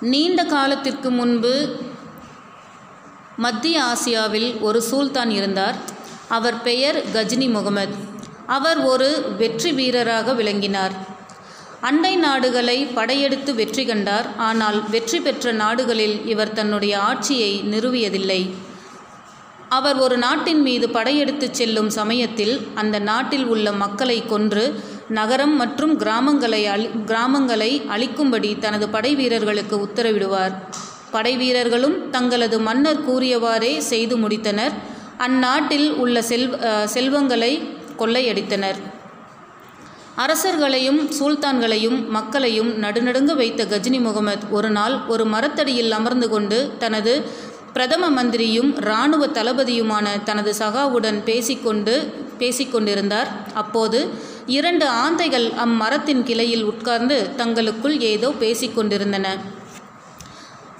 நீண்ட காலத்திற்கு முன்பு மத்திய ஆசியாவில் ஒரு சுல்தான் இருந்தார். அவர் பெயர் கஜினி முகமது. அவர் ஒரு வெற்றி வீரராக விளங்கினார். அண்டை நாடுகளை படையெடுத்து வெற்றி கண்டார். ஆனால் வெற்றி பெற்ற நாடுகளில் இவர் தன்னுடைய ஆட்சியை நிறுவியதில்லை. அவர் ஒரு நாட்டின் மீது படையெடுத்துச் செல்லும் சமயத்தில் அந்த நாட்டில் உள்ள மக்களை கொன்று நகரம் மற்றும் கிராமங்களை அழி கிராமங்களை அழிக்கும்படி தனது படை வீரர்களுக்கு உத்தரவிடுவார். படை வீரர்களும் தங்களது மன்னர் கூறியவாறே செய்து முடித்தனர். அந்நாட்டில் உள்ள செல்வ செல்வங்களை கொள்ளையடித்தனர். அரசர்களையும் சுல்தான்களையும் மக்களையும் நடுநடுங்க வைத்த கஜினி முகமது ஒரு நாள் ஒரு மரத்தடியில் அமர்ந்து கொண்டு தனது பிரதம மந்திரியும் இராணுவ தளபதியுமான தனது சகாவுடன் பேசிக்கொண்டு பேசிக்கொண்டிருந்தார். அப்போது இரண்டு ஆந்தைகள் அம்மரத்தின் கிளையில் உட்கார்ந்து தங்களுக்குள் ஏதோ பேசிக்கொண்டிருந்தன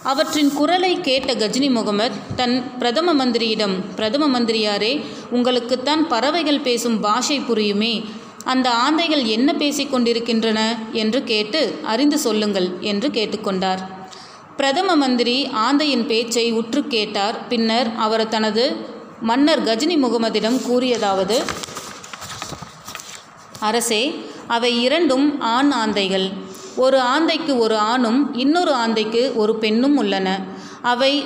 அவற்றின் குரலை கேட்ட கஜினி முகமது தன் பிரதம மந்திரியிடம் பிரதம மந்திரியாரே உங்களுக்குத்தான் பறவைகள் பேசும் பாஷை புரியுமே அந்த ஆந்தைகள் என்ன பேசிக் கொண்டிருக்கின்றன? என்று கேட்டு அறிந்து சொல்லுங்கள் என்று கேட்டுக்கொண்டார் பிரதம மந்திரி ஆந்தையின் பேச்சை உற்று கேட்டார். பின்னர் அவர் தனது மன்னர் கஜினி முகமதிடம் கூறியதாவது அரசே அவை இரண்டும் ஆண் ஆந்தைகள். ஒரு ஆந்தைக்கு ஒரு ஆணும் இன்னொரு ஆந்தைக்கு ஒரு பெண்ணும் உள்ளன. அவை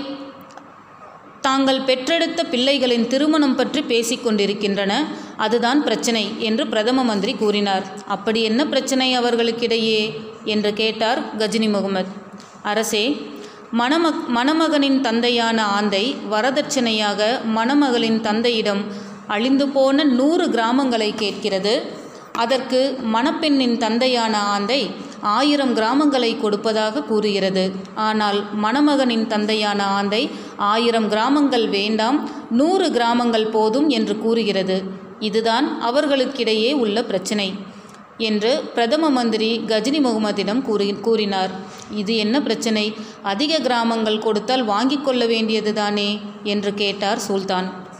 தாங்கள் பெற்றெடுத்த பிள்ளைகளின் திருமணம் பற்றி பேசிக்கொண்டிருக்கின்றன அதுதான் பிரச்சனை என்று பிரதம மந்திரி கூறினார். அப்படி என்ன பிரச்சனை அவர்களுக்கிடையே? என்று கேட்டார் கஜினி முகமது. அரசே மணமக் மணமகனின் தந்தையான ஆந்தை வரதட்சணையாக மணமகளின் தந்தையிடம் அழிந்து போன நூறு கிராமங்களை கேட்கிறது. அதற்கு மணப்பெண்ணின் தந்தையான ஆந்தை ஆயிரம் கிராமங்களை கொடுப்பதாக கூறுகிறது. ஆனால் மணமகனின் தந்தையான ஆந்தை ஆயிரம் கிராமங்கள் வேண்டாம் நூறு கிராமங்கள் போதும் என்று கூறுகிறது. இதுதான் அவர்களுக்கிடையே உள்ள பிரச்சினை என்று பிரதம மந்திரி கஜினி முகமதிடம் கூறி கூறினார். இது என்ன பிரச்சனை? அதிக கிராமங்கள் கொடுத்தால் வாங்கிக் கொள்ள வேண்டியதுதானே? என்று கேட்டார் சுல்தான்.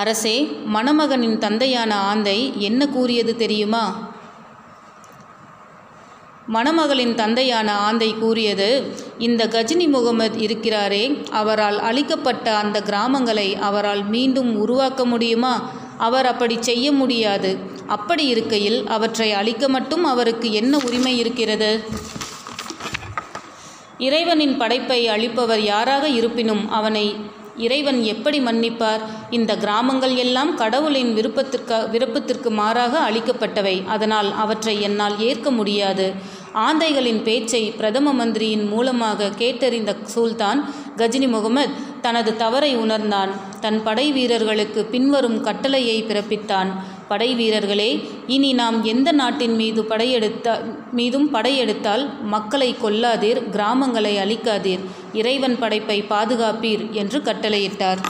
அரசே மணமகனின் தந்தையான ஆந்தை என்ன கூறியது தெரியுமா? மணமகளின் தந்தையான ஆந்தை கூறியது இந்த கஜினி முகமது இருக்கிறாரே அவரால் அழிக்கப்பட்ட அந்த கிராமங்களை அவரால் மீண்டும் உருவாக்க முடியுமா? அவர் அப்படி செய்ய முடியாது. அப்படி இருக்கையில் அவற்றை அழிக்க மட்டும் அவருக்கு என்ன உரிமை இருக்கிறது? இறைவனின் படைப்பை அழிப்பவர் யாராக இருப்பினும் அவனை இறைவன் எப்படி மன்னிப்பார்? இந்த கிராமங்கள் எல்லாம் கடவுளின் விருப்பத்திற்கு விருப்பத்திற்கு மாறாக அளிக்கப்பட்டவை. அதனால் அவற்றை என்னால் ஏற்க முடியாது. ஆந்தைகளின் பேச்சை பிரதம மந்திரியின் மூலமாக கேட்டறிந்த சுல்தான் கஜினி முகமது தனது தவறை உணர்ந்தான். தன் படை வீரர்களுக்கு பின்வரும் கட்டளையை பிறப்பித்தான். படை வீரர்களே இனி நாம் எந்த நாட்டின் மீது படையெடுத்த மீதும் படையெடுத்தால் மக்களை கொல்லாதீர் கிராமங்களை அழிக்காதீர் இறைவன் படைப்பை பாதுகாப்பீர் என்று கட்டளையிட்டார்.